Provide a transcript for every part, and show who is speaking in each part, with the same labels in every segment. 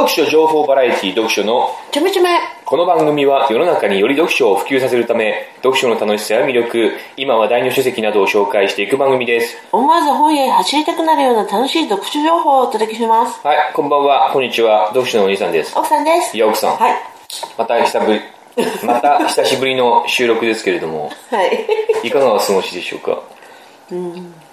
Speaker 1: 読書情報バラエティ読書の
Speaker 2: ちょめちょめ。
Speaker 1: この番組は世の中により読書を普及させるため読書の楽しさや魅力今話題の書籍などを紹介していく番組です
Speaker 2: 思わず本屋へ走りたくなるような楽しい読書情報をお届けします。
Speaker 1: はいこんばんはこんにちは読書のお兄さんです
Speaker 2: 奥さんです。
Speaker 1: いや奥さん、
Speaker 2: はい。
Speaker 1: また久ぶりまた久しぶりの収録ですけれども
Speaker 2: はい。
Speaker 1: いかがお過ごしでしょうか？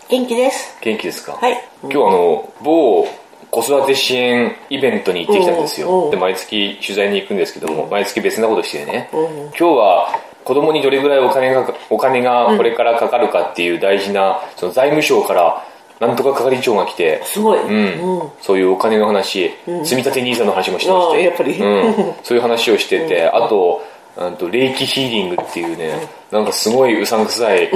Speaker 2: 元気です。
Speaker 1: 元気ですか？
Speaker 2: はい
Speaker 1: 今日あの某子育て支援イベントに行ってきたんですよ。で毎月取材に行くんですけども毎月別なことしてね。
Speaker 2: う。ん
Speaker 1: 今日は子供にどれぐらいお金がお金がこれからかかるかっていう大事なその財務省からなんとか係長が来て
Speaker 2: すごい。
Speaker 1: うん。
Speaker 2: うん。
Speaker 1: そういうお金の話、積み立て NISA の話もしてまして
Speaker 2: やっぱり。
Speaker 1: うん、そういう話をしてて、あとあと霊気ヒーリングっていうね、なんかすごいうさんくさい、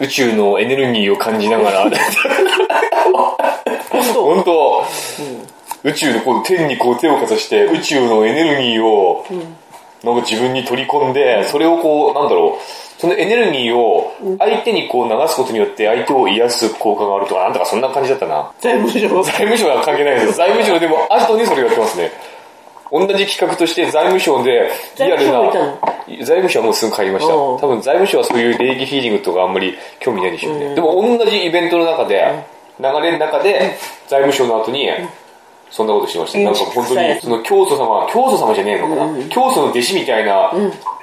Speaker 1: 宇宙のエネルギーを感じながら
Speaker 2: 本当。
Speaker 1: 宇宙でこう天にこう手をかざして宇宙のエネルギーをなんか自分に取り込んで、それをこうなんだろう。そのエネルギーを相手にこう流すことによって相手を癒す効果があるとかなんとかそんな感じだったな。
Speaker 2: 財務省。
Speaker 1: 財務省は関係ないです。財務省でも後にそれやってますね。同じ企画として財務省でリアルな
Speaker 2: の？
Speaker 1: 財務省はもうすぐ帰りました。多分財務省はそういう礼儀ヒーリングとかあんまり興味ないでしょうね、でも同じイベントの中で流れの中で財務省の後にそんなことしてました、
Speaker 2: うん
Speaker 1: なんか本当にその教祖様教祖様じゃねえのかな、教祖の弟子みたいな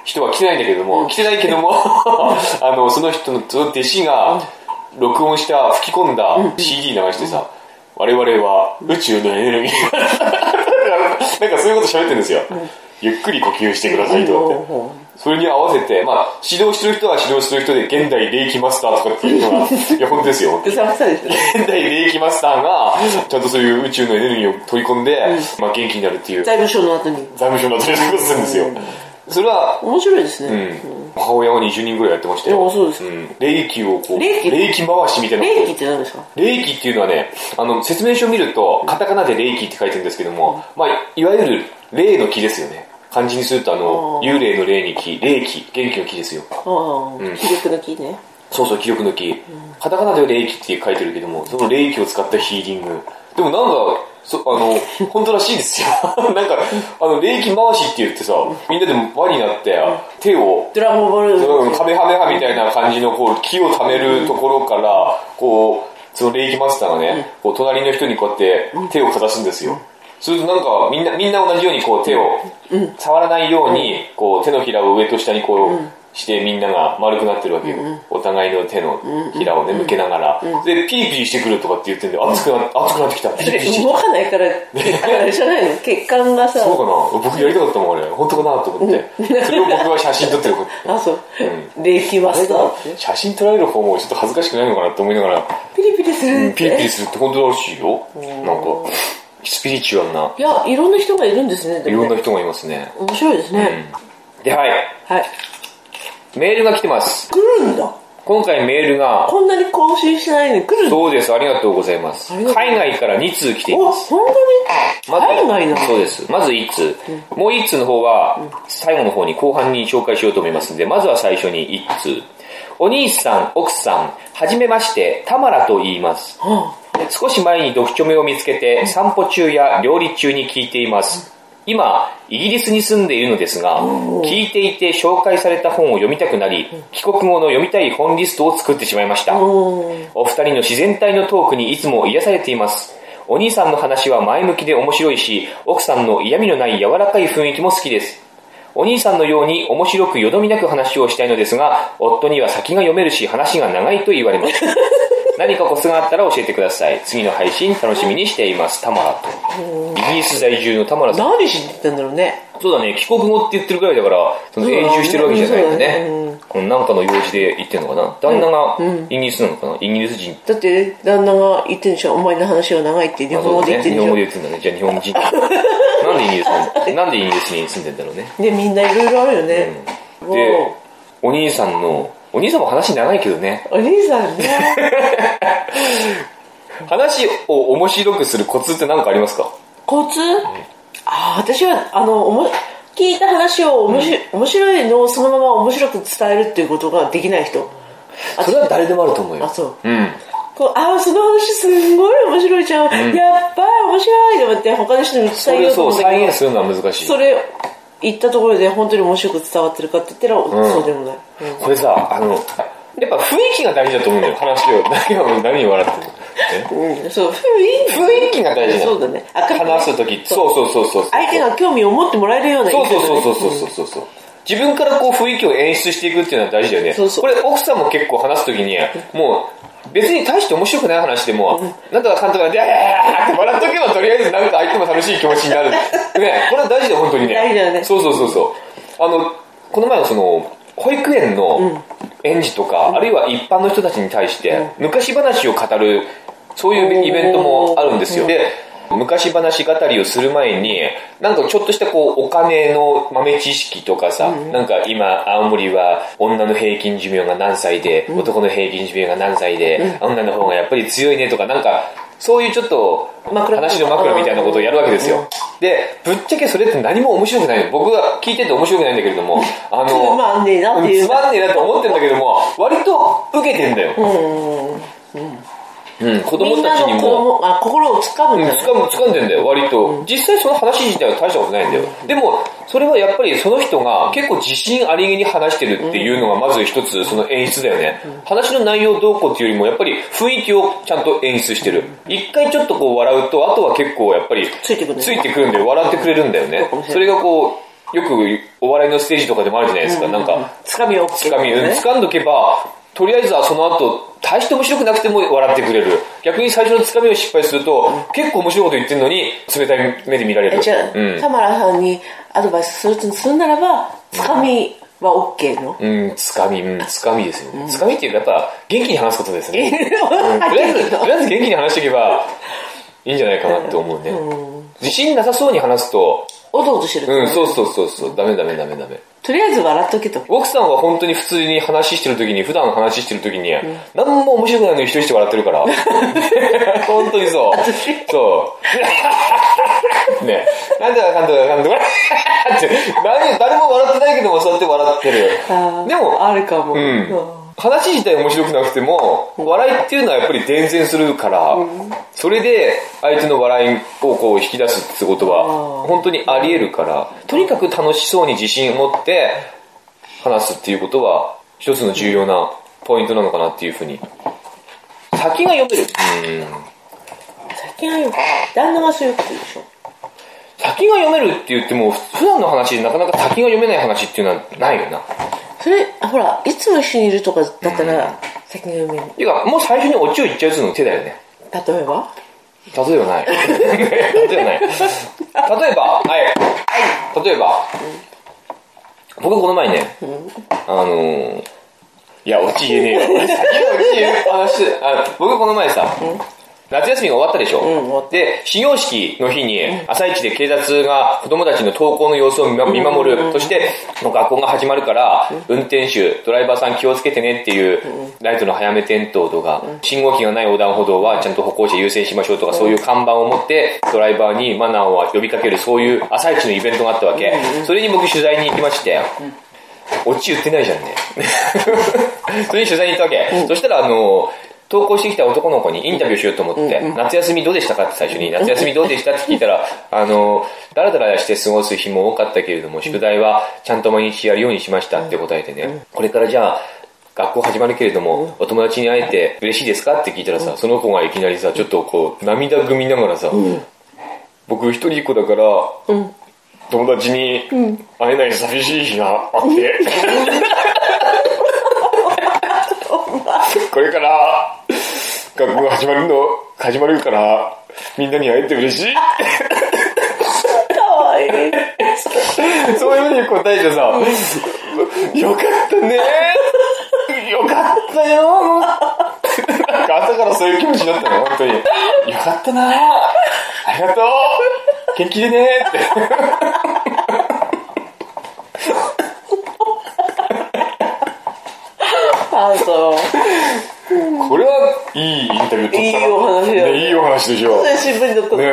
Speaker 1: 人は来てないんだけども、来てないけどもあのその人のその弟子が録音した吹き込んだ CD 流してさ、我々は宇宙のエネルギー。なんかそういうこと喋ってるんですよ、ゆっくり呼吸してくださいとかって、
Speaker 2: うん
Speaker 1: それに合わせて、まあ、指導してる人は指導してる人で、現代霊気マスターとかっていうのが、いや、本当ですよ。現代霊気マスターが、ちゃんとそういう宇宙のエネルギーを取り込んで、まあ、元気になるっていう、財
Speaker 2: 財務省の後に。
Speaker 1: 務省の後にそういうことするんですよ。それは、
Speaker 2: 面白いですね。
Speaker 1: うん、母親は20人ぐらいやってましたよ。
Speaker 2: そうです
Speaker 1: ん。霊気をこう、
Speaker 2: 霊気？
Speaker 1: 霊気回しみたいな
Speaker 2: 霊気って何ですか？
Speaker 1: 霊気っていうのはね、あの、説明書を見ると、カタカナで霊気って書いてるんですけども、まあ、いわゆる霊の木ですよね。漢字にすると、あの、幽霊の霊に木、霊気、元気の木ですよ。
Speaker 2: ああ、気力の木ね。
Speaker 1: そうそう、気力の木。カタカナでは霊気って書いてるけども、その霊気を使ったヒーリング。でもなんか、そあの、本当らしいですよ。なんか、あの、霊気回しって言ってさ、みんなで輪になって、手を、
Speaker 2: ドラゴンボール。
Speaker 1: うんカメハメハみたいな感じの、こう、木を貯めるところから、こう、その霊気マスターがね、こう、隣の人にこうやって手をかざすんですよ。するとなんか、みんな、みんな同じようにこう手を、触らないように、こう、手のひらを上と下にこう、してみんなが丸くなってるわけよ。お互いの手のひらをね、向けながら。で、ピリピリしてくるとかって言ってんで、熱くな、熱くなってきた。ピリピリ。
Speaker 2: 動かないから、あれじゃないの？血管がさ、
Speaker 1: そうかな？僕やりたかったもん、あれ。本当かなと思って。それを僕は写真撮ってる。
Speaker 2: あ、そう
Speaker 1: う。
Speaker 2: 霊気マ
Speaker 1: あれだ
Speaker 2: スターって？
Speaker 1: 写真撮られる方もちょっと恥ずかしくないのかなって思いながら、
Speaker 2: ピリピリするっ
Speaker 1: ピリピリ
Speaker 2: て。
Speaker 1: するって本当らしいよ。なんか、スピリチュアルな、
Speaker 2: いや、いろんな人がいるんですね。でもね
Speaker 1: いろんな人がいますね。
Speaker 2: 面白いですね。
Speaker 1: で、はい。
Speaker 2: はい。
Speaker 1: メールが来てます。
Speaker 2: 来るんだ。
Speaker 1: 今回メールが、
Speaker 2: こんなに更新しないのに来るんだ。
Speaker 1: そうです、ありがとうございます。
Speaker 2: ありがとう
Speaker 1: 海外から2通来てい
Speaker 2: お、
Speaker 1: ます。
Speaker 2: 本当に？
Speaker 1: まず
Speaker 2: 海外なの？
Speaker 1: そうです。まず1通。もう1通の方は、最後の方に後半に紹介しようと思いますので、まずは最初に1通。お兄さん、奥さん、はじめまして、タマラと言います。
Speaker 2: あ
Speaker 1: 少し前に読書目を見つけて散歩中や料理中に聞いています。今、イギリスに住んでいるのですが、聞いていて紹介された本を読みたくなり、帰国後の読みたい本リストを作ってしまいました。
Speaker 2: お
Speaker 1: 二人の自然体のトークにいつも癒されています。お兄さんの話は前向きで面白いし、奥さんの嫌味のない柔らかい雰囲気も好きです。お兄さんのように面白くよどみなく話をしたいのですが、夫には先が読めるし話が長いと言われます。何かコツがあったら教えてください。次の配信楽しみにしています。タマラと。イギリス在住のタマラさん。
Speaker 2: 何しに行ったんだろうね。
Speaker 1: そうだね、帰国後って言ってるぐらいだから、その永住してるわけじゃないんだ
Speaker 2: ね
Speaker 1: ね。このなんかの用事で行ってんのかな？旦那がイギリスなのかな？イギリス人
Speaker 2: だって、旦那が言ってんでしょ？お前の話は長いって日本語で言って
Speaker 1: 日本語で
Speaker 2: んでし
Speaker 1: 言ってんだね。じゃあ日本人。なんでイギリスに、なんでイギリスに住んでんだろうね。
Speaker 2: ょで、みんないろいろあるよね。
Speaker 1: で、お兄さんの、お兄さんも話長いけどね。
Speaker 2: お兄さんね。
Speaker 1: 話を面白くするコツって何かありますか？
Speaker 2: コツ？ああ、私は、あの、おも聞いた話を面白,、面白いのをそのまま面白く伝えるっていうことができない人。あ
Speaker 1: それは誰でもあると思うよ
Speaker 2: あ、。そう。
Speaker 1: うん。
Speaker 2: こうああ、その話すんごい面白いじゃん。やっぱり面白いと思って他の人に
Speaker 1: そ
Speaker 2: 伝えよ
Speaker 1: うう
Speaker 2: と思うんだけど
Speaker 1: 再現するのは難しい
Speaker 2: それ言ったところで本当に面白く伝わってるかって言ったら、そうでもない。うん。
Speaker 1: これさあのやっぱ雰囲気が大事だと思うんだよ話を。何を何を笑ってるの。
Speaker 2: うん、そう、雰囲気。
Speaker 1: 雰囲気が大事なの
Speaker 2: そうだね。明るく
Speaker 1: 話す時そう。そうそうそう
Speaker 2: 相手が興味を持ってもらえるような
Speaker 1: そうそうそう
Speaker 2: う。
Speaker 1: そうそうそうそうそう自分からこう雰囲気を演出していくっていうのは大事だよね
Speaker 2: そうそう
Speaker 1: これ奥さんも結構話す時にもう別に大して面白くない話でも、なんとか監督が、でーって笑っとけばとりあえずなんか相手も楽しい気持ちになる。ね、これは大事だよ、本当にね。
Speaker 2: 大事だよね
Speaker 1: そうそうそうそう。あの、この前のその、保育園の園児とか、あるいは一般の人たちに対して、昔話を語る、そういうイベントもあるんですよ。で、昔話語りをする前に、なんかちょっとしたこう、お金の豆知識とかさ、なんか今、青森は女の平均寿命が何歳で、男の平均寿命が何歳で、女の方がやっぱり強いねとか、なんか、そういうちょっと、
Speaker 2: 枕
Speaker 1: 話の枕みたいなことをやるわけですよ。で、ぶっちゃけそれって何も面白くないの。僕が聞いてて面白くないんだけれども、あの、
Speaker 2: つまんねえなっていう
Speaker 1: つまんねえなと思ってるんだけども、割と受けてんだよ。
Speaker 2: うん。
Speaker 1: うん、子
Speaker 2: みんな
Speaker 1: 供たちにも。
Speaker 2: 心をつかむん
Speaker 1: うん、
Speaker 2: だね
Speaker 1: 掴む、掴んでんだよ、割と。実際その話自体は大したことないんだよ。でも、それはやっぱりその人が結構自信ありげに話してるっていうのがまず一つその演出だよね。話の内容どうこうっていうよりもやっぱり雰囲気をちゃんと演出してる。一回ちょっとこう笑うと、あとは結構やっぱり
Speaker 2: ついてくるね
Speaker 1: ついてくるんだよ。笑ってくれるんだよね
Speaker 2: それ
Speaker 1: がこう、よくお笑いのステージとかでもあるじゃないですか。なんか、
Speaker 2: つかみを
Speaker 1: つかみ、うん掴んどけば、とりあえずはその後、大して面白くなくても笑ってくれる。逆に最初のつかみを失敗すると、結構面白いこと言ってるのに、冷たい目で見られる。
Speaker 2: えじゃあ、
Speaker 1: うん
Speaker 2: 田村さんにアドバイスするとするならば、つかみは OK の、
Speaker 1: うん、つかみ、うん、つかみですよね。つかみっていうか、やっぱ、元気に話すことですね。うんとりあえず、とりあえず元気に話しておけば、いいんじゃないかなって思うね。自信なさそうに話すと、
Speaker 2: おどおどしてる、
Speaker 1: うん、そうそうそうそう、ダメダメダメダメ。
Speaker 2: とりあえず笑っとけと。
Speaker 1: 奥さんは本当に普通に話してる時に、普段話してる時に、何も面白くないのに一人して笑ってるから。本当にそう。そう。ね。なんでかかんとかかんとかって、何誰も笑ってないけども、そうやって笑ってる。でも、
Speaker 2: あるかも。
Speaker 1: うん。話自体面白くなくても、笑いっていうのはやっぱり伝染するから、それで相手の笑いをこう引き出すってことは、本当にあり得るから、とにかく楽しそうに自信を持って話すっていうことは、一つの重要なポイントなのかなっていうふうに。先が読める。うん。
Speaker 2: 先がよ旦那がそういうことでしょ。
Speaker 1: 先が読めるって言っても、普段の話でなかなか先が読めない話っていうのはないよな。
Speaker 2: それ、ほら、いつも一緒にいるとかだったら、先が読める。
Speaker 1: ていうか、もう最初にオチを言っちゃうっていうのが手だよね。
Speaker 2: 例えば？
Speaker 1: 例えばない。例えばない。例えば、はい。例えば、僕この前ね、あのー、いや、オチ言えねえよ。先のオチ言う話、あ僕この前さ、夏休みが終わったでしょ、
Speaker 2: ん終わっ
Speaker 1: で、始業式の日に、朝一で警察が子供たちの登校の様子を見守る。そして、もう学校が始まるから、運転手、ドライバーさん気をつけてねっていう、ライトの早め点灯とか、信号機がない横断歩道はちゃんと歩行者優先しましょうとか、そういう看板を持って、ドライバーにマナーを呼びかける、そういう朝一のイベントがあったわけ。それに僕取材に行きまして、オチ言ってないじゃんね。それに取材に行ったわけ。そしたら、あの、投稿してきた男の子にインタビューしようと思って、夏休みどうでしたかって最初に、夏休みどうでしたって聞いたら、あの、だらだらして過ごす日も多かったけれども、宿題はちゃんと毎日やるようにしましたって答えてね、これからじゃあ、学校始まるけれども、お友達に会えて嬉しいですかって聞いたらさ、その子がいきなりさ、ちょっとこう、涙ぐみながらさ、僕一人っ子だから、友達に会えない寂しい日があって、これから学校が始まるの、始まるから、みんなに会えて嬉しい。
Speaker 2: かわいい。
Speaker 1: そういうふうに答えてさ、よかったねよかったよなんか朝からそういう気持ちになったの、本当に。よかったなありがとう元気でねって。
Speaker 2: あ、そう。
Speaker 1: これはいいインタビュー取ったな。
Speaker 2: いいお話だよ
Speaker 1: ねいいお話でしょ。ね
Speaker 2: 新聞に載ったの。
Speaker 1: え、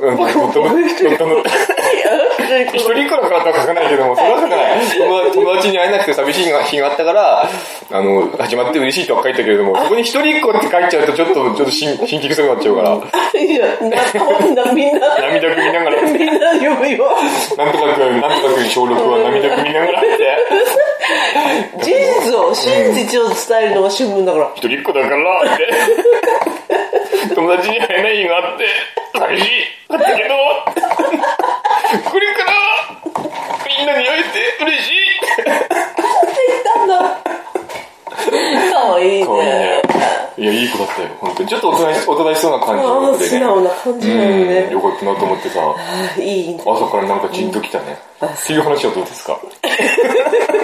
Speaker 1: うん、乗った乗った乗った乗った。
Speaker 2: いや、普通人
Speaker 1: 一人っ子だからとは書かないけども、それは書かない。友達に会えなくて寂しい日があったから、あの、始まって嬉しいとは書いたけれども、そこに一人っ子って書いちゃうとちょっと、ちょっと心、心機臭くなっちゃうから、
Speaker 2: いや、な、みんな、
Speaker 1: 涙ぐみながら、
Speaker 2: みんな読むよ。
Speaker 1: なんとかくん、なんとかくん小6は涙ぐみながらって、
Speaker 2: 事実を、真実を伝えるのが新聞だから。
Speaker 1: 一人っ子だからって、友達に会えない日があって、寂しい。だけど、これから、みんなに会えて嬉しい。
Speaker 2: なんだ。かわいい
Speaker 1: かわいいね
Speaker 2: ね。。
Speaker 1: いや、いい子だったよ、本当に。ちょっとおとなしおとなしそうな感じの
Speaker 2: ああ、
Speaker 1: 子でね。
Speaker 2: 素直な感じなの
Speaker 1: うん、
Speaker 2: ね。
Speaker 1: よかったなと思ってさ、
Speaker 2: あいいね。
Speaker 1: 朝からなんかジンときたね。っていう話はどうですか？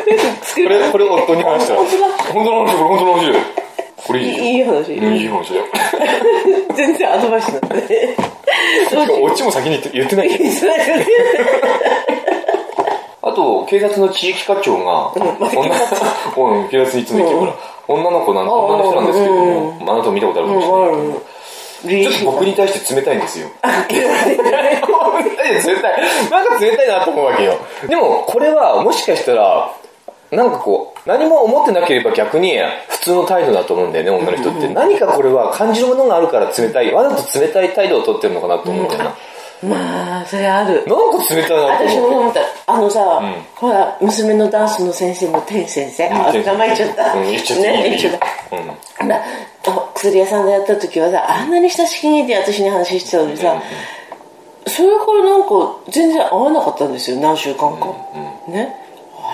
Speaker 1: こ
Speaker 2: 作
Speaker 1: れ、これ夫に話したら。
Speaker 2: 本当
Speaker 1: の話、これ本当の話だよ。これいいよ。
Speaker 2: いいい話。
Speaker 1: うんいい話だよ。
Speaker 2: 全然アドバイスなんだね。
Speaker 1: オチも先に言って言ってないあと、警察の地域課長が、うん、警察にいつも言ってるから、女の子なん、女の人なんですけれども、あなたも見たことあるかもしれないけど。ちょっと僕に対して冷たいんですよ。冷たい、冷たい。なんか冷たいなと思うわけよ。でも、これはもしかしたら、なんかこう、何も思ってなければ逆に普通の態度だと思うんだよね、女の人って。何かこれは感じるものがあるから冷たい。わざと冷たい態度を取ってるのかなと思うんだよな。
Speaker 2: まあ、それある。
Speaker 1: なんか冷たいなと
Speaker 2: 私
Speaker 1: 思う。
Speaker 2: も思った。あのさ、
Speaker 1: ん
Speaker 2: ほら、娘のダンスの先生の天先生。あ、
Speaker 1: 天
Speaker 2: 名前言っちゃった。
Speaker 1: うん、言っちゃっていい
Speaker 2: ね、
Speaker 1: よ
Speaker 2: 言っちゃった。
Speaker 1: うん。
Speaker 2: な薬屋さんでやった時はさ、あんなに親しげに私に話してたのにさ、それからなんか全然会わなかったんですよ、何週間か。ね。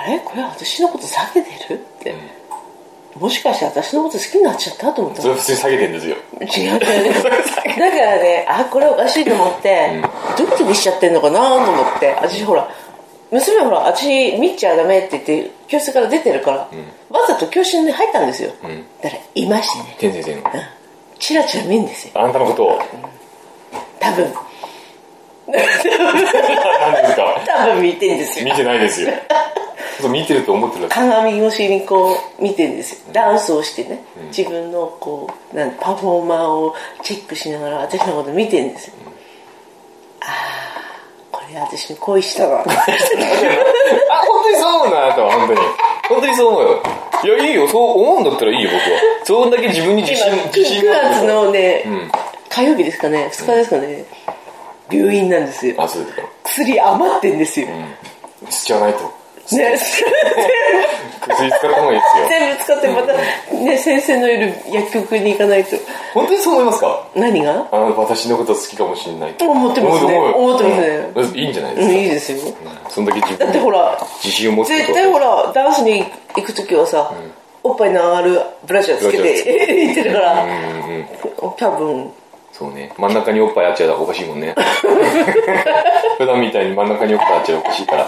Speaker 2: あれ？これ私のこと避けてる？って。もしかして私のこと好きになっちゃったと思ったの？
Speaker 1: それ普通に下げてんですよ。
Speaker 2: 違う違うね。だからね、あ、これおかしいと思って、ドキドキしちゃってんのかなと思って、私ほら、娘はほら、私見ちゃダメって言って、教室から出てるから、わざと教室に入ったんですよ。だから、いましてね、
Speaker 1: 天先生の。
Speaker 2: チラチラ見るんですよ。
Speaker 1: あんたのことを。
Speaker 2: 多分、
Speaker 1: 何ですか
Speaker 2: 多分見てんですよ。
Speaker 1: 見てないですよ。見てると思ってる。
Speaker 2: 鏡越しにこう見てんですよダンスをしてね、自分のこうなんパフォーマーをチェックしながら私のこと見てんですよ、ああこれ私に恋したわ
Speaker 1: あ、本当にそう思うな、あなたは、本当に。本当にそう思うよ。いや、いいよ、そう思うんだったらいいよ、僕は。そんだけ自分に自信、
Speaker 2: 今
Speaker 1: 自信
Speaker 2: 9
Speaker 1: がある
Speaker 2: 月のね、
Speaker 1: ん
Speaker 2: 火曜日ですかね2日ですかね、病院なんですよ。
Speaker 1: あ、そうですか。
Speaker 2: 薬余ってんですよ、
Speaker 1: 捨てちゃわないと。
Speaker 2: ね。
Speaker 1: 薬使った方がいいですよ。
Speaker 2: 全部使ってまた、ね、先生のいる薬局に行かないと。
Speaker 1: 本当にそう思いますか？
Speaker 2: 何が？
Speaker 1: あの、私のこと好きかもしれない。
Speaker 2: 思ってますね。
Speaker 1: 思
Speaker 2: ってますね。
Speaker 1: うん。いいんじゃないで
Speaker 2: うん
Speaker 1: すか。
Speaker 2: いいですよ。
Speaker 1: そんだけ自
Speaker 2: だ
Speaker 1: 分に
Speaker 2: ってほら
Speaker 1: 自信を持つこと。
Speaker 2: 絶対ほらダンスに行く時はさ、おっぱいの上がるブラジャーつけて行 ってるから、
Speaker 1: うんうんうん。
Speaker 2: 多分
Speaker 1: そうね。真ん中におっぱいあっちゃおかしいもんね。普段みたいに真ん中におっぱいあっちゃおかしいから、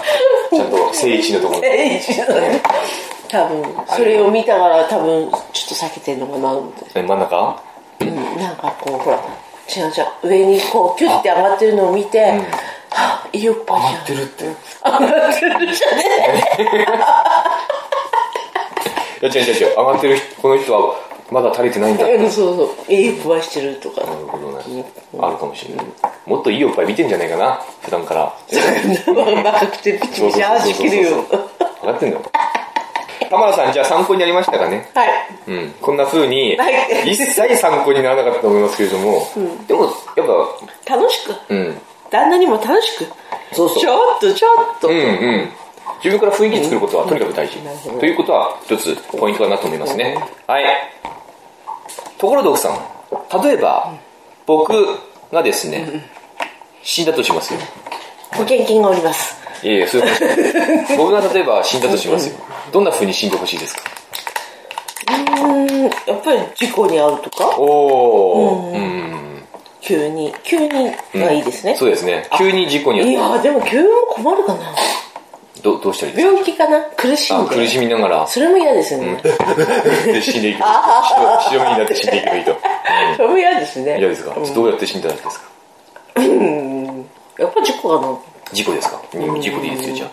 Speaker 1: ちゃんと正位置のところに。
Speaker 2: え一緒だね多分それを見たから多分ちょっと避けてんのかなと思って、
Speaker 1: え真ん中？
Speaker 2: うん、なんかこうほら違う違う上にこうキュッて上がってるのを見て、はあいいおっぱいじゃん
Speaker 1: 上がってるって。い
Speaker 2: 上がってるじゃね
Speaker 1: や違う違う違う。上がってる人、この人はまだ足りてないんだ
Speaker 2: そうそういいおっぱいしてるとか
Speaker 1: なるほどね。あるかもしれない。もっといいおっぱい見てんじゃないかな、普段から。
Speaker 2: 若くてピチピチ味切るよ
Speaker 1: 上がってんだよ。玉田さん、じゃあ参考になりましたかね
Speaker 2: はい
Speaker 1: うん。こんな風に
Speaker 2: はい、
Speaker 1: 一切参考にならなかったと思いますけれども、でも、やっぱ、
Speaker 2: 楽しく
Speaker 1: うん。
Speaker 2: 旦那にも楽しく
Speaker 1: そうそう
Speaker 2: ちょっとちょっと、
Speaker 1: うんうん。自分から雰囲気作ることはとにかく大事。ということは一つポイントかなと思いますね。はい。ところで奥さん、例えば、僕がですね、死んだとしますよ。
Speaker 2: 保険金がおります。
Speaker 1: いやいや、そういうことじゃない。僕が例えば死んだとしますよ。どんな風に死んでほしいですか？
Speaker 2: うーんやっぱり事故に遭うとか？
Speaker 1: おー。うん。
Speaker 2: 急に急にがいいですね、
Speaker 1: そうですね。急に事故に
Speaker 2: いやでも急も困るかな
Speaker 1: どどうしたらいいです
Speaker 2: 病気かな？苦し
Speaker 1: かあ
Speaker 2: んで
Speaker 1: 苦しみながら、
Speaker 2: それも嫌ですね、
Speaker 1: で死んでいく。白白身になって死んでいけばいいと。
Speaker 2: それも嫌ですね。
Speaker 1: 嫌ですか？どうやって死んだらいいですか？
Speaker 2: やっぱ事故かな？
Speaker 1: 事故ですか？うん。事故でいいですよ、じゃあ。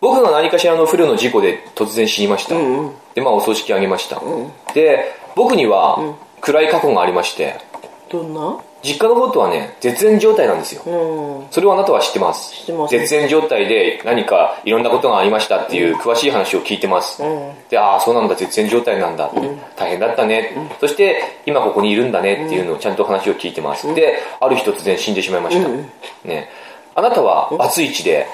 Speaker 1: 僕が何かしらの不慮の事故で突然死にました。で、まあお葬式あげました。で、僕には暗い過去がありまして、
Speaker 2: どんな？
Speaker 1: 実家のことはね、絶縁状態なんですよ。
Speaker 2: うん
Speaker 1: それをあなたは知ってます。絶縁状態で何かいろんなことがありましたっていう詳しい話を聞いてます。で、ああ、そうなんだ、絶縁状態なんだ。大変だったね。そして、今ここにいるんだねっていうのをちゃんと話を聞いてます。で、ある日突然死んでしまいました。ね。あなたはバツイチで、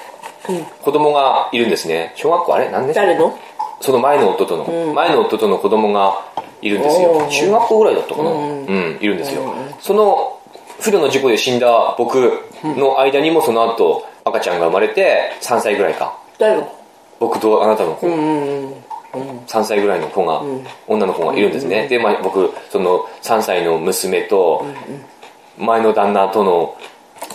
Speaker 1: 子供がいるんですね。小学校あれ？何年生？
Speaker 2: 誰の？
Speaker 1: その前の夫との、前の夫との子供がいるんですよ。中学校ぐらいだったかな。うん、いるんですよ。その不慮の事故で死んだ僕の間にもその後赤ちゃんが生まれて3歳ぐらいか。
Speaker 2: 誰の
Speaker 1: 僕とあなたの子、
Speaker 2: うんうん
Speaker 1: 3歳ぐらいの子が、女の子がいるんですね。で、まあ、僕、その3歳の娘と、前の旦那との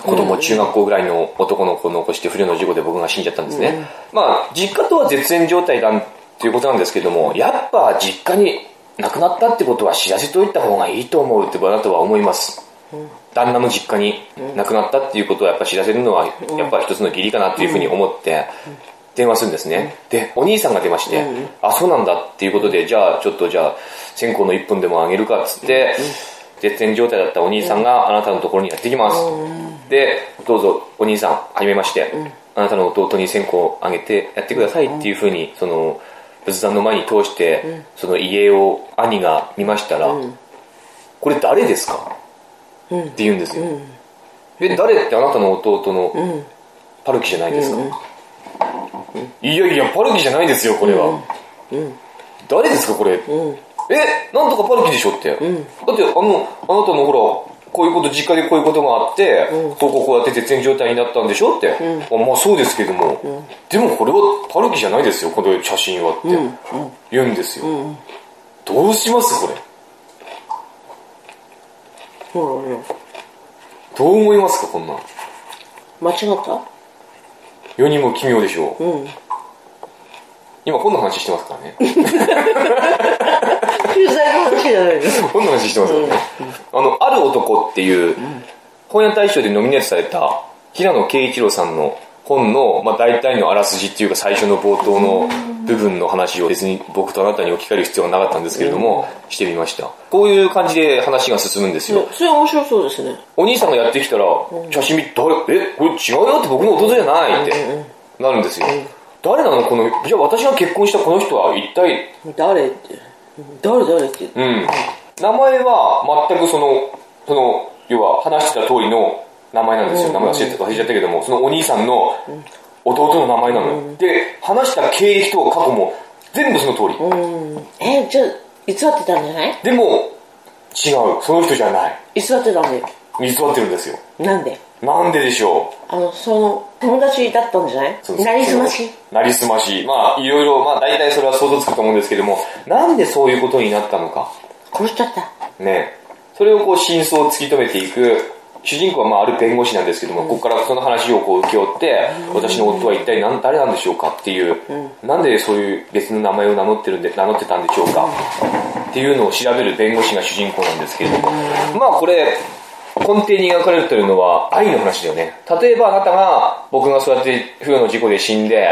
Speaker 1: 子供、中学校ぐらいの男の子を残して不慮の事故で僕が死んじゃったんですね。まあ、実家とは絶縁状態だっていうことなんですけども、やっぱ実家に亡くなったってことは知らせといた方がいいと思うってあなたは思います。旦那の実家に亡くなったっていうことをやっぱ知らせるのは、やっぱ一つの義理かなっていうふうに思って、電話するんですね。で、お兄さんが出まして、あ、そうなんだっていうことで、じゃあちょっとじゃあ、線香の一本でもあげるかっつって、絶縁状態だったお兄さんがあなたのところにやってきます。で、どうぞお兄さん、はじめまして、あなたの弟に線香をあげてやってくださいっていうふうに、その、仏壇の前に通して、その家を兄が見ましたら、これ誰ですか？って言うんですよ。え、誰ってあなたの弟のパルキじゃないですか、いやいや、パルキじゃないですよ、これは。誰ですか、これ？え、なんとかパルキでしょって。だって、あの、あなたのほら、こういうこと、実家でこういうことがあって、そうこうこうやって絶縁状態になったんでしょって。あまあそうですけども、でもこれはパルキじゃないですよ、この写真はって言うんですよ。どうします、これ？
Speaker 2: ほらね
Speaker 1: どう思いますか、こんなん？
Speaker 2: 間違った？
Speaker 1: 世にも奇妙でしょう。
Speaker 2: うん
Speaker 1: 今本の話してますからね。
Speaker 2: 救済の話じゃないの
Speaker 1: 本の話してますからね。あの、ある男っていう、本屋大賞でノミネートされた平野啓一郎さんの本の、まあ、大体のあらすじっていうか最初の冒頭の部分の話を別に僕とあなたに置き換える必要がなかったんですけれども、してみました。こういう感じで話が進むんですよ。
Speaker 2: それ面白そうですね。
Speaker 1: お兄さんがやってきたら、写真見て、誰？え、これ違うよって僕の弟じゃないってなるんですよ。誰なの？この、じゃあ私が結婚したこの人は一体？
Speaker 2: 誰？って誰？誰って。
Speaker 1: うん。名前は全くその、その、要は話してた通りの名前なんですよ。名前忘れて忘れちゃったけども、そのお兄さんの弟の名前なのよ。で、話した経歴と過去も全部その通り。
Speaker 2: うんえじゃあ偽ってたんじゃない？
Speaker 1: でも、違う。その人じゃない。
Speaker 2: 偽ってたんで
Speaker 1: 偽ってるんですよ。
Speaker 2: なんで？
Speaker 1: なんででしょう？
Speaker 2: あのその友達だったんじゃない？なりすまし？
Speaker 1: なりすまし。まあ、いろいろ、まあ大体それは想像つくと思うんですけども、なんでそういうことになったのか。
Speaker 2: 殺しちゃった。
Speaker 1: ね、それをこう真相を突き止めていく。主人公はまあある弁護士なんですけども、ここからその話をこう請け負って、私の夫は一体何誰なんでしょうかっていう、なんでそういう別の名前を名乗ってるんで名乗ってたんでしょうか。っていうのを調べる弁護士が主人公なんですけれども、まあこれ根底に描かれるというのは愛の話だよね。例えばあなたが僕がそうやって不慮の事故で死んで、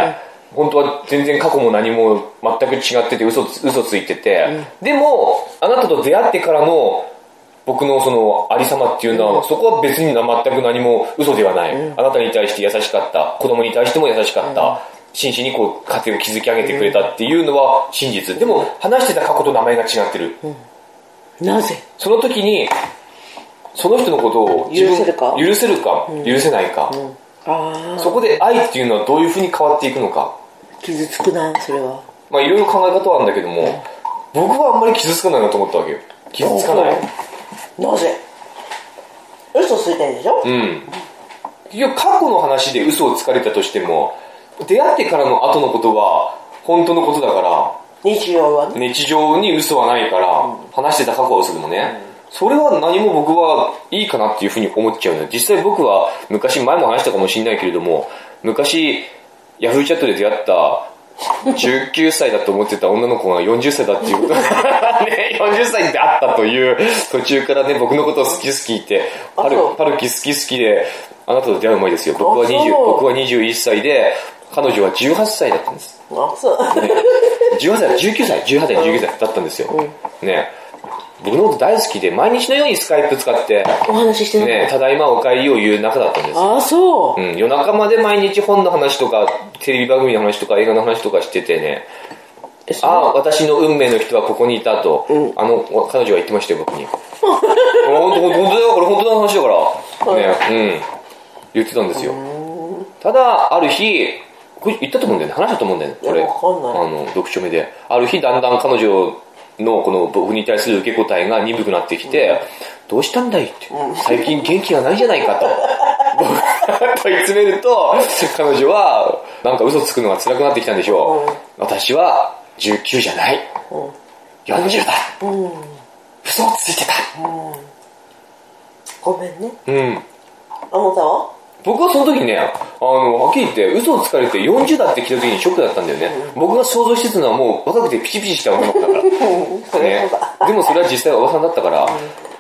Speaker 1: 本当は全然過去も何も全く違ってて嘘つ嘘ついてて、でもあなたと出会ってからの僕のそのありさまっていうのは、そこは別に全く何も嘘ではない、あなたに対して優しかった。子供に対しても優しかった、真摯にこう家庭を築き上げてくれたっていうのは真実。でも話してた過去と名前が違ってる、
Speaker 2: なぜ？
Speaker 1: その時にその人のことを
Speaker 2: 許せるか？
Speaker 1: 許せるか、許せないか、そこで愛っていうのはどういうふうに変わっていくのか。
Speaker 2: 傷つくなそれは。
Speaker 1: まあいろいろ考え方はあるんだけども、僕はあんまり傷つかないなと思ったわけよ。傷つかない。
Speaker 2: なぜ？嘘ついてんでしょ？
Speaker 1: うん。結局過去の話で嘘をつかれたとしても出会ってからの後のことは本当のことだから
Speaker 2: 日常はね。
Speaker 1: 日常に嘘はないから、話してた過去は嘘でもね、それは何も僕はいいかなっていうふうに思っちゃうのよ。実際僕は昔前も話したかもしれないけれども、昔ヤフーチャットで出会った19歳だと思ってた女の子が40歳だっていうこと ね、40歳であったという途中からね、僕のことを好き好き言って、パルパルキ好き好きで、あなたと出会う前ですよ。僕は
Speaker 2: あ
Speaker 1: 20、
Speaker 2: そう
Speaker 1: 僕は21歳で、彼女は18歳だったんです。
Speaker 2: あそう
Speaker 1: ね18歳、19歳、18歳、19歳だったんですよ。ね。僕のこと大好きで、毎日のようにスカイプ使って、
Speaker 2: お話しして
Speaker 1: ね、ただいまお帰りを言う仲だったんですよ。
Speaker 2: たああ、そう。
Speaker 1: うん、夜中まで毎日本の話とか、テレビ番組の話とか、映画の話とかしててね、ああ、私の運命の人はここにいたと、あの、彼女は言ってましたよ、僕に。本当本当だよ、これ本当の話だから。ね、うん。言ってたんですよ。ただ、ある日、これ言ったと思うんだよね。話したと思うんだよね、これ。
Speaker 2: いやわかんない
Speaker 1: あの、読書目で。ある日、だんだん彼女のこの僕に対する受け答えが鈍くなってきて、どうしたんだいって。最近元気がないじゃないかと。僕が問い詰めると、彼女は、なんか嘘つくのが辛くなってきたんでしょう。私は19じゃない。40だ。嘘をついてた。
Speaker 2: ごめんね。
Speaker 1: うん。
Speaker 2: あなたは？
Speaker 1: 僕はその時ね、あの、はっきり言って嘘をつかれて40だって聞いた時にショックだったんだよね。僕が想像してたのはもう若くてピチピチした女の子だから。ね。でもそれは実際おばさんだったから、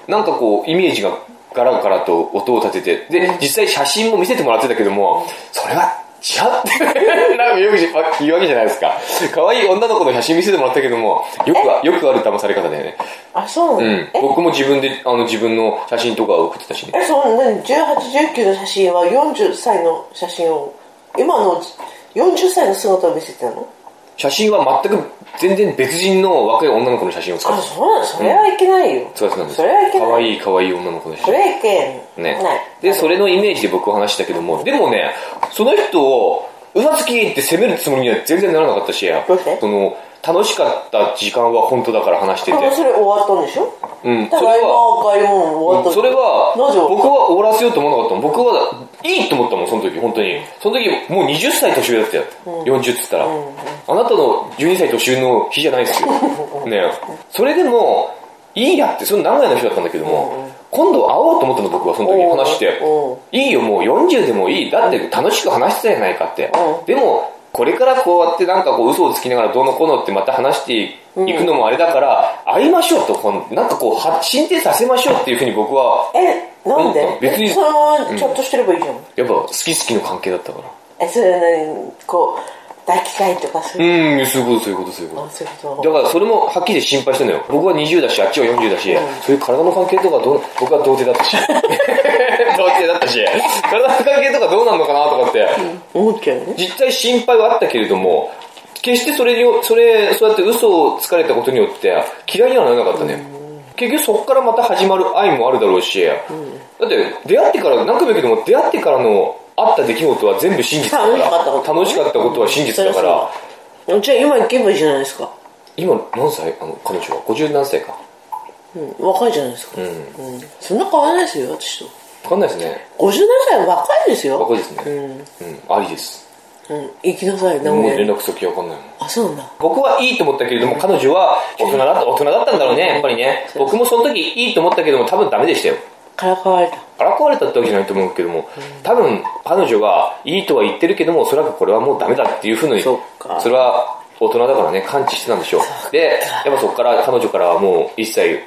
Speaker 1: なんかこう、イメージがガラガラと音を立てて、で、実際写真も見せてもらってたけども、それは違うって、なんかよく言うわけじゃないですか。可愛い女の子の写真見せてもらったけども、よくは、よくある騙され方だよね。
Speaker 2: あ、そうなの、
Speaker 1: うん
Speaker 2: え？
Speaker 1: 僕も自分で、あの、自分の写真とかを送ってたしね。
Speaker 2: え、そう、なに、18、19の写真は40歳の写真を、今の40歳の姿を見せてたの？
Speaker 1: 写真は全く全然別人の若い女の子の写真を使っ
Speaker 2: あ、
Speaker 1: て
Speaker 2: そうなのそれはいけないよ。
Speaker 1: 使ってたんです。
Speaker 2: それはいけない。
Speaker 1: 可愛い可愛い女の子の写真
Speaker 2: それはいけん。
Speaker 1: ね。
Speaker 2: ない。
Speaker 1: でそれのイメージで僕は話したけどもでもねその人を嘘つきって責めるつもりには全然ならなかったしその楽しかった時間は本当だから話してて。
Speaker 2: それ終わったんでしょ？
Speaker 1: うん。
Speaker 2: ただいま赤いもん終わった
Speaker 1: それは僕は終わらせようと思わなかった。もん僕はいいと思ったもんその時本当に。その時もう20歳年上だったよ、40って言ったら、あなたの12歳年上の日じゃないですよ。ねそれでもいいやってその名古屋の人だったんだけども、今度会おうと思ったの僕はその時
Speaker 2: うん
Speaker 1: 話して。
Speaker 2: う。ん
Speaker 1: いいよもう40でもいい。だって楽しく話してたじゃないかって、
Speaker 2: うん。
Speaker 1: でもこれからこうやってなんかこう嘘をつきながらどうのこうのってまた話していくのもあれだから、会いましょうとこのなんかこうは進展させましょうっていうふうに僕は
Speaker 2: え、なんで？
Speaker 1: うん別に
Speaker 2: えそのままちょっとしてればいいじゃん。
Speaker 1: やっぱ好き好きの関係だったから。
Speaker 2: え、それこう、抱きたいとかそういう。
Speaker 1: うんそういうことそういうことそういうこ
Speaker 2: あ、そういうこと。
Speaker 1: とだからそれもはっきり心配してるのよ。僕は20だしあっちは40だし、そういう体の関係とかどう僕は童貞だったし。童貞だったし。体の関係とかどうなんのかなとかって、
Speaker 2: 思っちゃうよね。
Speaker 1: 実際心配はあったけれども決してそれにそれそうやって嘘をつかれたことによって嫌いにはならなかったね、結局そこからまた始まる愛もあるだろうし、だって出会ってから何回も言うけども出会ってからのあった出来事は全部真実だから
Speaker 2: 楽しかったこと
Speaker 1: 楽しかったことは真実だから、
Speaker 2: じゃあ今行けばいいじゃないですか？
Speaker 1: 今何歳？あの彼女は？50何歳か
Speaker 2: うん、若いじゃないですか。
Speaker 1: うん
Speaker 2: うん。そんな変わらないですよ、私と。
Speaker 1: 分かんないですね
Speaker 2: 57歳は若いですよ。
Speaker 1: 若いですね
Speaker 2: うん。
Speaker 1: うん、ありです
Speaker 2: うん。行きなさい、名
Speaker 1: もう
Speaker 2: 古屋に。
Speaker 1: 連絡先わかんないもん
Speaker 2: あ、そうなんだ。
Speaker 1: 僕はいいと思ったけれども、彼女は大人だった、大人だったんだろうね、やっぱりね。僕もその時いいと思ったけども、多分ダメでしたよ。
Speaker 2: からかわれた。
Speaker 1: からかわれたってわけじゃないと思うけども、多分彼女がいいとは言ってるけども、おそらくこれはもうダメだっていうふうに、
Speaker 2: そ
Speaker 1: れは大人だからね、感知してたんでしょう。で、やっぱそこから彼女からはもう一切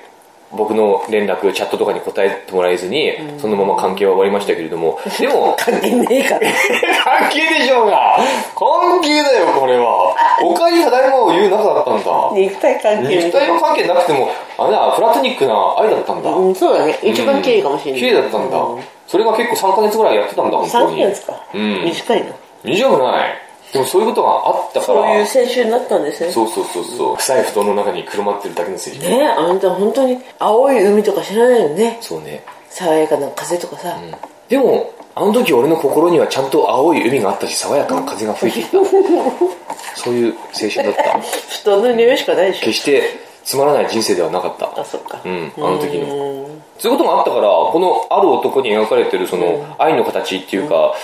Speaker 1: 僕の連絡、チャットとかに答えてもらえずに、そのまま関係は終わりましたけれども、でも、
Speaker 2: 関係ねえから。
Speaker 1: 関係でしょうが関係だよ、これは。他にただいまを言う仲だったんだ。
Speaker 2: 肉体関係
Speaker 1: 肉体の関係なくても、あれだ、フラトニックな愛だったんだ。
Speaker 2: うん、そうだね。一番綺麗かもしれない。
Speaker 1: 綺麗だったんだ
Speaker 2: う。
Speaker 1: それが結構3ヶ月ぐらいやってたんだ、本当
Speaker 2: 3
Speaker 1: に。
Speaker 2: ヶ月か。
Speaker 1: うん
Speaker 2: 短いな。
Speaker 1: 短くない？でもそういうことがあったから。
Speaker 2: そういう青春になったんですね。
Speaker 1: そうそうそうそう。臭い布団の中にくるまってるだけのせい
Speaker 2: ねえ、あんた本当に青い海とか知らないよね。
Speaker 1: そうね。
Speaker 2: 爽やかな風とかさ。
Speaker 1: でも、あの時俺の心にはちゃんと青い海があったし、爽やかな風が吹いていた。そういう青春だった。
Speaker 2: 布団の匂いしかないでしょ。
Speaker 1: 決してつまらない人生ではなかった。
Speaker 2: あ、そっか。
Speaker 1: うん、あの時の。
Speaker 2: うん
Speaker 1: そういうことがあったから、このある男に描かれてるその愛の形っていうか、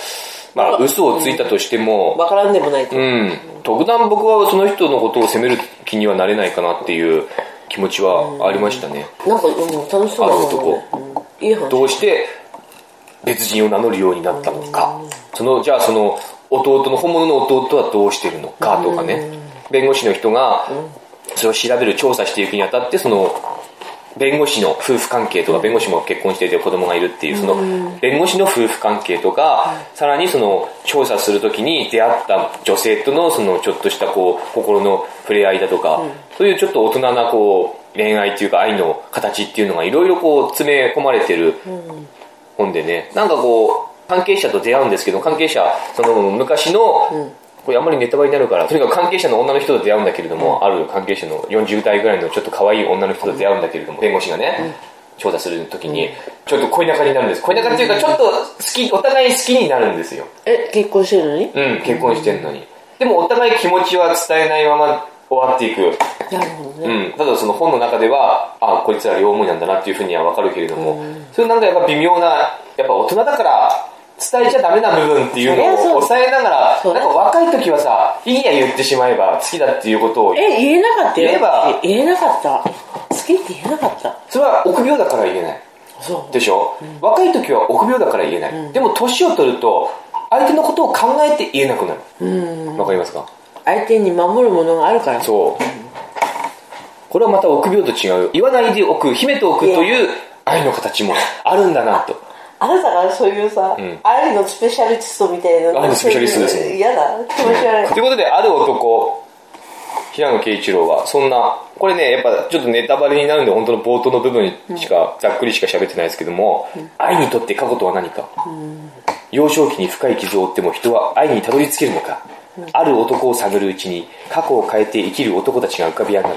Speaker 1: まあ嘘をついたとしても、
Speaker 2: わからんでもないと。
Speaker 1: うん、特段僕はその人のことを責める気にはなれないかなっていう気持ちはありましたね。
Speaker 2: なんか、うん、楽しそうだもんね。うん。いい話。
Speaker 1: どうして別人を名乗るようになったのか、その、じゃあその弟の、本物の弟はどうしてるのかとかね、弁護士の人がそれを調べる、調査していくにあたって、その、弁護士の夫婦関係とか、弁護士も結婚していて子供がいるっていう、その、弁護士の夫婦関係とか、さらにその、調査するときに出会った女性との、その、ちょっとしたこう、心の触れ合いだとか、そういうちょっと大人なこう、恋愛っていうか愛の形っていうのがいろいろこう詰め込まれてる本でね、なんかこう、関係者と出会うんですけど、関係者、その昔の、これあんまりネタバレになるから、とにかく関係者の女の人と出会うんだけれども、ある関係者の40代ぐらいのちょっと可愛い女の人と出会うんだけれども、弁護士がね、調査するときに、ちょっと恋仲になるんです。恋仲っていうか、ちょっと好き、お互い好きになるんですよ。
Speaker 2: え、結婚してるのに？
Speaker 1: うん、結婚してんのに。でもお互い気持ちは伝えないまま終わっていく。
Speaker 2: なるほど
Speaker 1: う
Speaker 2: ね。
Speaker 1: ん。ただその本の中では、あ、こいつら両思いなんだなっていうふうにはわかるけれども、それなんかやっぱ微妙な、やっぱ大人だから、伝えちゃダメな部分っていうのを抑えながら、なんか若い時はさ、いいや言ってしまえば好きだっていうことを、
Speaker 2: え、言えなかったよ。
Speaker 1: 言えば
Speaker 2: 言えなかった。好きって言えなかった。
Speaker 1: それは臆病だから言えない。
Speaker 2: そう。
Speaker 1: でしょ、若い時は臆病だから言えない。でも年を取ると、相手のことを考えて言えなくなる。わかりますか？
Speaker 2: 相手に守るものがあるから。
Speaker 1: そう。これはまた臆病と違う。言わないでおく、秘めておくという愛の形もあるんだなと。
Speaker 2: あなたがそういうさ、
Speaker 1: ん
Speaker 2: 愛のスペシャリストみたいな。
Speaker 1: 愛のスペシャリストですね
Speaker 2: 嫌だ。気持ち悪い。
Speaker 1: ということで、ある男、平野啓一郎は、そんな、これね、やっぱちょっとネタバレになるんで、本当の冒頭の部分しか、ざっくりしか喋ってないですけども、愛にとって過去とは何か？幼少期に深い傷を負っても人は愛にたどり着けるのか？ある男を探るうちに、過去を変えて生きる男たちが浮かび上がる。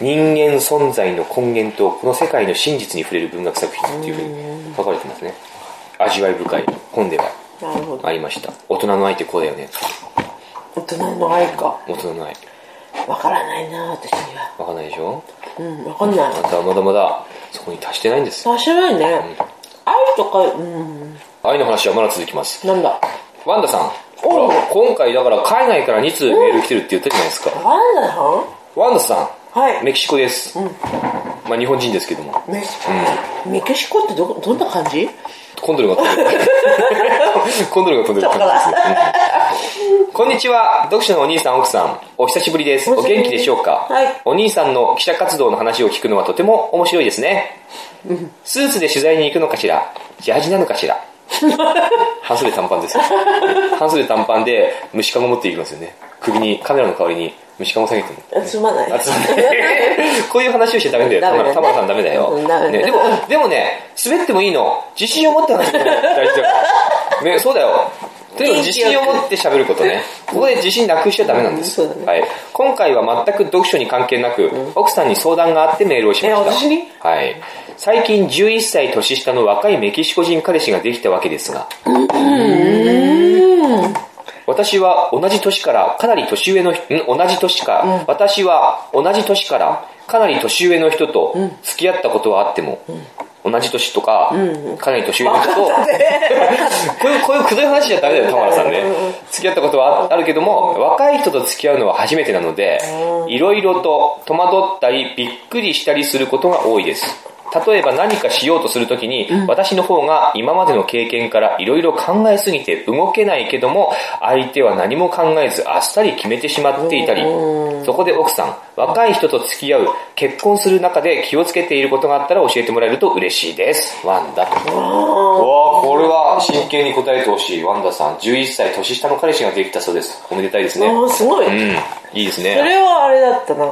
Speaker 1: 人間存在の根源とこの世界の真実に触れる文学作品っていうふうに書かれてますね。味わい深い本では。ありました。大人の愛ってこうだよね。
Speaker 2: 大人の愛か。
Speaker 1: 大人の愛。
Speaker 2: わからないな、私には。
Speaker 1: わかんないでしょ？
Speaker 2: うん、わかんない。
Speaker 1: あなたはまだまだそこに達してないんです。
Speaker 2: あ、知らないね。愛とか、うん、
Speaker 1: 愛の話はまだ続きます。
Speaker 2: なんだ？
Speaker 1: ワンダさん。今回だから海外から2通メール来てるって言ったじゃないですか。
Speaker 2: ワンダさん？
Speaker 1: ワンダさ
Speaker 2: はい
Speaker 1: ん、。メキシコです。まあ日本人ですけども。
Speaker 2: メキシコ、メキシコってど、どんな感じ？
Speaker 1: コンドルが飛んでる。コンドルが飛んでる感じですね。うんこんにちは。読者のお兄さん、奥さん。お久しぶりです。お元気でしょうか？
Speaker 2: はい
Speaker 1: お兄さんの記者活動の話を聞くのはとても面白いですね。スーツで取材に行くのかしら？ジャージなのかしら？半袖短パンですよ。半袖短パンで虫かご持っていきますよね。首にカメラの代わりに虫かご下げても。
Speaker 2: すまない。
Speaker 1: あつまんない こういう話をしちゃダメだよ。田村さんダメだよ。でも、でもね、滑ってもいいの。自信を持って話すことが大事だから。ね、そうだよ。とにかく自信を持って喋ることね。ここで自信なくしちゃダメなんです。はい。今回は全く読書に関係なく、奥さんに相談があってメールをしました。
Speaker 2: え私に？
Speaker 1: はい。最近11歳年下の若いメキシコ人彼氏ができたわけですが、私は同じ年からかなり年上の人、ん同じ年か、私は同じ年からかなり年上の人と付き合ったことはあっても、同じ年とか、かなり年上の人と、こういう、こういうくどい話じゃダメだよ、田村さんね。付き合ったことはああるけども、若い人と付き合うのは初めてなので、いろいろと戸惑ったり、びっくりしたりすることが多いです。例えば何かしようとするときに、私の方が今までの経験からいろいろ考えすぎて動けないけども、相手は何も考えずあっさり決めてしまっていたり、そこで奥さん、若い人と付き合う、結婚する中で気をつけていることがあったら教えてもらえると嬉しいです。ワンダ。わあ、これは真剣に答えてほしい。ワンダさん、11歳年下の彼氏ができたそうです。おめでたいですね。
Speaker 2: あーすごい。
Speaker 1: うん、いいです
Speaker 2: そ
Speaker 1: ね。
Speaker 2: れはあれだったな。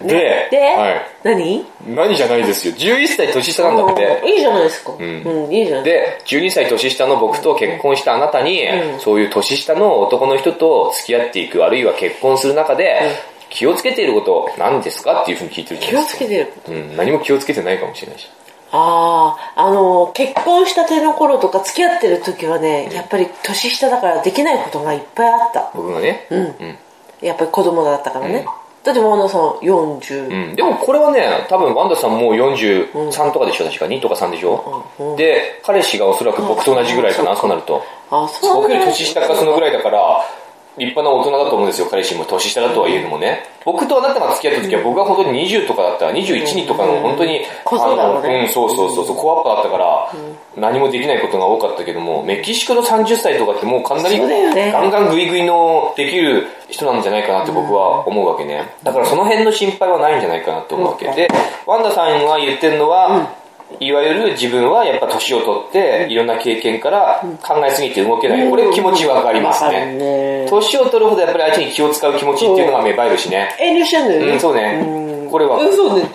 Speaker 1: で、
Speaker 2: で、
Speaker 1: はい。
Speaker 2: 何？
Speaker 1: 何じゃないですよ。11歳年下なんだって。
Speaker 2: うんいいじゃないですか。うん、いいじゃない
Speaker 1: で、12歳年下の僕と結婚したあなたに、
Speaker 2: うん
Speaker 1: そういう年下の男の人と付き合っていく、あるいは結婚する中で、気をつけていること何ですかっていうふうに聞いてるじゃ
Speaker 2: 気を
Speaker 1: ないですか。
Speaker 2: つけてる。
Speaker 1: うん、何も気をつけてないかもしれないし。
Speaker 2: ああ、あの、結婚したての頃とか付き合ってる時はね、やっぱり年下だからできないことがいっぱいあった。
Speaker 1: 僕がね。
Speaker 2: うん。
Speaker 1: うん。
Speaker 2: やっぱり子供だったからね。
Speaker 1: うん
Speaker 2: だってワンダさん40。
Speaker 1: うん、でもこれはね、多分ワンダさんもう43とかでしょ、確か。2とか3でしょ、で、彼氏がおそらく僕と同じぐらいかな、
Speaker 2: うん
Speaker 1: そうなると。
Speaker 2: あ、そう
Speaker 1: 僕より年下かそのぐらいだから、立派な大人だと思うんですよ、彼氏も年下だとは言えるのもね。僕とあなたが付き合った時は僕は本当に20とかだった、21人とかの本当に、あのうん、そうそうそうそう、コアッパだったから、何もできないことが多かったけども、メキシコの30歳とかってもうかなりガンガングイグイのできる人なんじゃないかなって僕は思うわけね。だからその辺の心配はないんじゃないかなって思うわけ。で、ワンダさんが言ってるのは、いわゆる自分はやっぱ年を取って、いろんな経験から考えすぎて動けない。これ気持ちわかりますね。
Speaker 2: ね。
Speaker 1: 年を取るほどやっぱり相手に気を使う気持ちっていうのが芽生えるしね。
Speaker 2: 遠慮しちゃうんだよね。
Speaker 1: うん、そうね。これは。
Speaker 2: うん、そうね。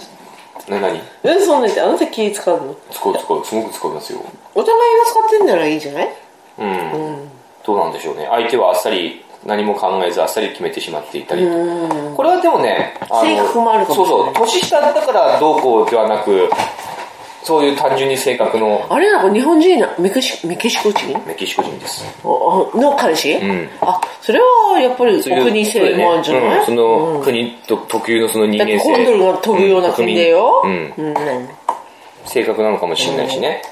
Speaker 1: な何
Speaker 2: なんでそんなってあなた気使うの
Speaker 1: 使う使うすごく使いますよ
Speaker 2: お互いが使ってんならいいんじゃない
Speaker 1: うん、どうなんでしょうね相手はあっさり何も考えずあっさり決めてしまっていたりこれはでもねあの
Speaker 2: 性格もあるかもしれない
Speaker 1: そうそう年下だからどうこうではなくそういう単純に性格の。
Speaker 2: あれなんか日本人なメキシメキシコ人？
Speaker 1: メキシコ人です。
Speaker 2: の彼氏、
Speaker 1: ん。
Speaker 2: あそれはやっぱりお国性もあるんじゃない、
Speaker 1: うんその国と特有のその人間性。
Speaker 2: コンドルが飛ぶような国だよ、
Speaker 1: うん。性格なのかもしれないしね、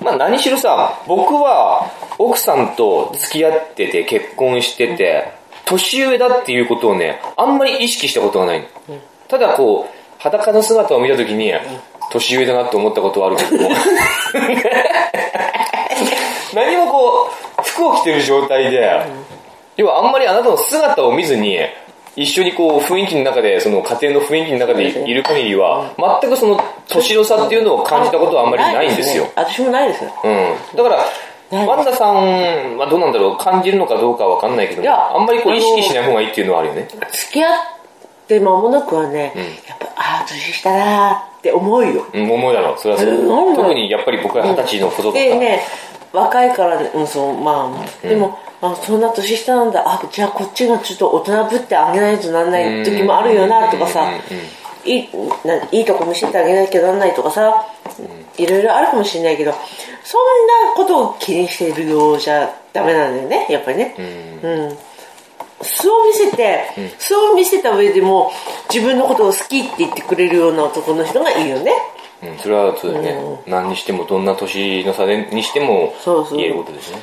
Speaker 1: まあ何しろさ僕は奥さんと付き合ってて結婚してて年上だっていうことをねあんまり意識したことがない、ただこう裸の姿を見た時に年上だなって思ったことはあるけども。何もこう服を着てる状態で、要はあんまりあなたの姿を見ずに一緒にこう雰囲気の中でその家庭の雰囲気の中でいいる限りは全くその年の差っていうのを感じたことはあんまりないんですよ。
Speaker 2: ね。私もないです。よ
Speaker 1: うん、だからワンダさんはどうなんだろう？感じるのかどうかは分かんないけども
Speaker 2: いや
Speaker 1: あんまりこう意識しない方がいいっていうのはあるよね。
Speaker 2: 付き合って間もなくはね、やっぱああ年下だなって思うよ。
Speaker 1: うん思うだろう。それはそう。
Speaker 2: うん
Speaker 1: 特にやっぱり僕は二十歳のこととか、
Speaker 2: でね若いからね、うん、そうまあでも、あそんな年下なんだ。あじゃあこっちがちょっと大人ぶってあげないとなんない時もあるよなとかさ。いいないいとこ見せてあげなきゃなんないとかさ。いろいろあるかもしれないけどそんなことを気にしているようじゃダメなんだよねやっぱりね。うん素を見せて、素を見せた上でも自分のことを好きって言ってくれるような男の人がいいよね。
Speaker 1: うん、それはそうだよね、何にしてもどんな年の差でにしても
Speaker 2: そうそう。
Speaker 1: 言えることですね。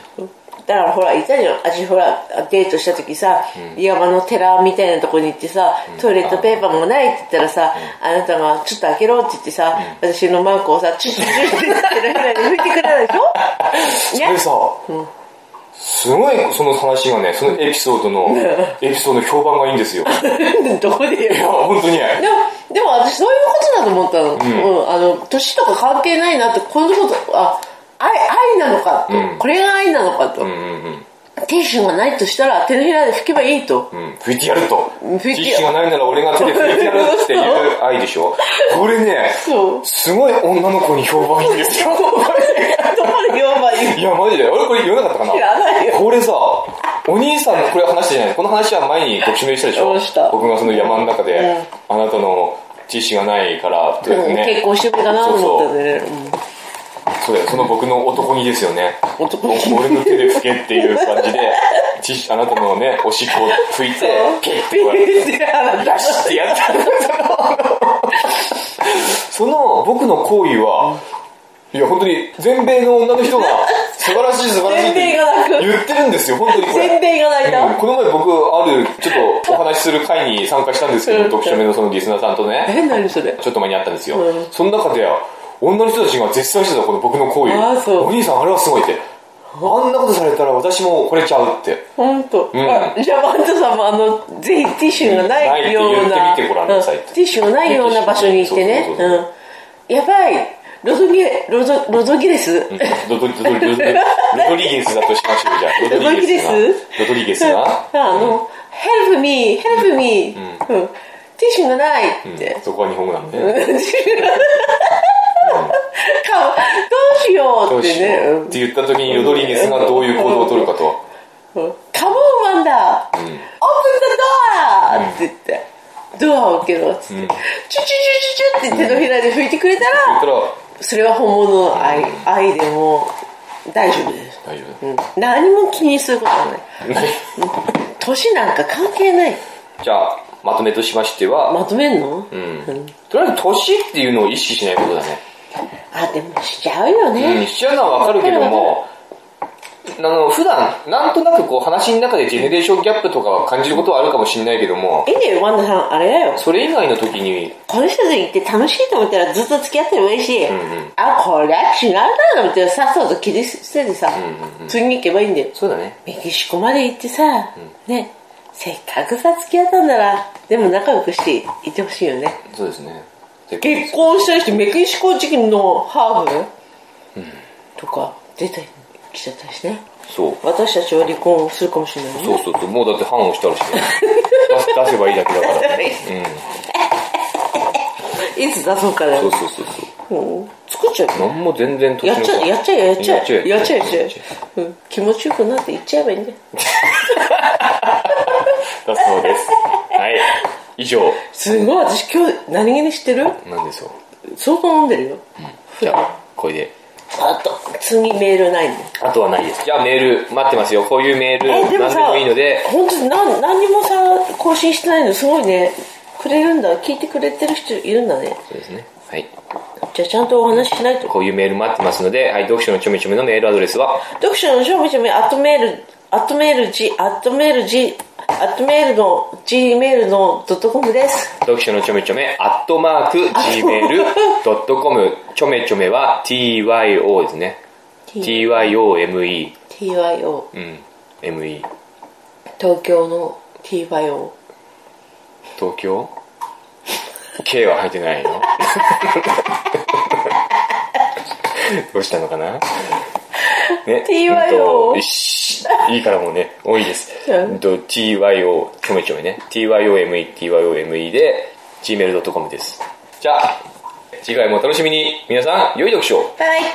Speaker 2: だからほらいたじゃん。私ほらデートした時さ、山の寺みたいなとこに行ってさ、トイレットペーパーもないって言ったらさ、あなたがちょっと開けろって言ってさ、私のマークをさチュッチュッチュッって手のひらで拭いてくれたでしょ
Speaker 1: それさ、すごいその話がねそのエピソードのエピソードの評判がいいんですよ。
Speaker 2: どこで
Speaker 1: いや本当に。
Speaker 2: でも、でも私そういうことだと思ったの。うん。あの、年とか関係ないなって、このこと、あ、愛、愛なのかと、これが愛なのかと。
Speaker 1: うんうんうん
Speaker 2: テンションがないとしたら、手のひらで拭けばいいと。
Speaker 1: うん、拭いてやると。ティッシュがないなら俺が手で拭いてやるっていう愛でしょ。これね、
Speaker 2: そう。
Speaker 1: すごい女の子に評判いいんですよ。
Speaker 2: いい
Speaker 1: いや、マジで。俺これ言わなかったかな？
Speaker 2: な
Speaker 1: これさ、お兄さんのこれ話じゃないこの話は前に特集でしたでしょ？僕がその山の中で、あなたのティッシュがないからって
Speaker 2: うん
Speaker 1: ね。
Speaker 2: 結婚してくれたなと思ったね。うん
Speaker 1: そうだよ、その僕の男気ですよね。
Speaker 2: 男気？
Speaker 1: 俺の手で拭けっていう感じで、ティッシュあなたのね、おしっこを拭いて、ピッ
Speaker 2: ピーってあなた
Speaker 1: よしってやったその僕の行為は、いや本当に全米の女の人が素晴らしい素晴らしいって言ってるんですよ、本当にこれ。
Speaker 2: 全米が泣いた。
Speaker 1: うん。この前僕あるちょっとお話しする会に参加したんですけど、
Speaker 2: うん。
Speaker 1: 読書目のそのリスナーさんとね、
Speaker 2: え、何それ？
Speaker 1: ちょっと前にあったんですよ。
Speaker 2: うん。
Speaker 1: その中で女の人たちが絶賛してたこの僕の行為
Speaker 2: あーそう
Speaker 1: お兄さんあれはすごいって。あんなことされたら私も惚れちゃうって。
Speaker 2: 本当。
Speaker 1: ん
Speaker 2: あじゃあ、マントさんもあの、ぜひティッシュがないような、ティッシュがないような場所に行ってね。やばい、ロドギレ、ロド、ロドギレス、
Speaker 1: ロドロドロドロドロドリゲスだとしましょうじゃあ。ロドリゲスが。
Speaker 2: ロ
Speaker 1: ロドリゲスが。
Speaker 2: あの、help me, help me、うんティッシュがないって。
Speaker 1: そこは日本語なんでね。
Speaker 2: かどうしようってね。
Speaker 1: うって言った時にロドリゲスがどういう行動を取るかと。
Speaker 2: うんカモンワンダー、オープンザドアって言って、ドアを開けろっつって、チュチュチュチュチュって手のひらで拭いてくれたらそれは本物の愛,、愛でも大丈夫です。
Speaker 1: 大丈夫。
Speaker 2: うん何も気にすることはない。年なんか関係ない。
Speaker 1: じゃあ、まとめとしましては、
Speaker 2: まとめんの、
Speaker 1: うん。とりあえず年っていうのを意識しないことだね。
Speaker 2: あ、でもしちゃうよ
Speaker 1: うん、
Speaker 2: ね。
Speaker 1: しちゃうのはわかるけども、あの、普段、なんとなくこう話の中でジェネレーションギャップとかは感じることはあるかもしれないけども、
Speaker 2: いいんだよ、ワンダさん、あれだよ。
Speaker 1: それ以外の時に、
Speaker 2: この人と行って楽しいと思ったらずっと付き合ってればいいし、
Speaker 1: ん
Speaker 2: あ、これは違うなと思ってさっさと切り捨ててさ、次に行けばいいんだよ。
Speaker 1: そうだね。
Speaker 2: メキシコまで行ってさ、ね、せっかくさ付き合ったんなら、でも仲良くしていてほしいよね。
Speaker 1: そうですね。で
Speaker 2: 結婚した人、メキシコ人のハーフ、とか出てきちゃったりしてね。
Speaker 1: そう。
Speaker 2: 私たちは離婚するかもしれないね。
Speaker 1: そうそうそう。もうだって判をしたらしね。出す出せばいいだけだから。うん。
Speaker 2: いつ出そうかな
Speaker 1: そうそうそうそう
Speaker 2: うん作っちゃうよ
Speaker 1: なんも全然
Speaker 2: やっちゃえやっちゃえやっちゃえ
Speaker 1: やっちゃえ
Speaker 2: やっちゃえ気持ちよくなって言っちゃえばいいんだよ
Speaker 1: だそうですはい以上。
Speaker 2: すごい私今日何気に知ってる？
Speaker 1: なんでしょう？
Speaker 2: 相当飲んでるよ。
Speaker 1: じゃあこれで。
Speaker 2: あと。次メールないんだよ
Speaker 1: あとはないです。じゃあメール待ってますよ。こういうメール何でもいいので。
Speaker 2: 本当に何何にもさ更新してないの。すごいね。くれるんだ。聞いてくれてる人いるんだね。
Speaker 1: そうですね。はい。
Speaker 2: じゃあちゃんとお話ししないと。
Speaker 1: こういうメール待ってますので、はい、読書のちょめちょめのメールアドレスは、
Speaker 2: 読書のしょめちょめアットメールアットメール G アットメール G アットメールの G メールのドットコムです。
Speaker 1: 読書のちょめちょめ、アットマーク、gmail.com、ちょめちょめは tyo ですね。tyome、
Speaker 2: TYO
Speaker 1: うん、me。
Speaker 2: 東京の TYO
Speaker 1: 東京 ?K は入ってないの？どうしたのかな？ね。
Speaker 2: TYO
Speaker 1: うんいいからもうね、多いです。tyo、ちょめちょめね。tyome、tyome で gmail.com です。じゃあ、次回もお楽しみに。皆さん、良い読書を
Speaker 2: バイバイ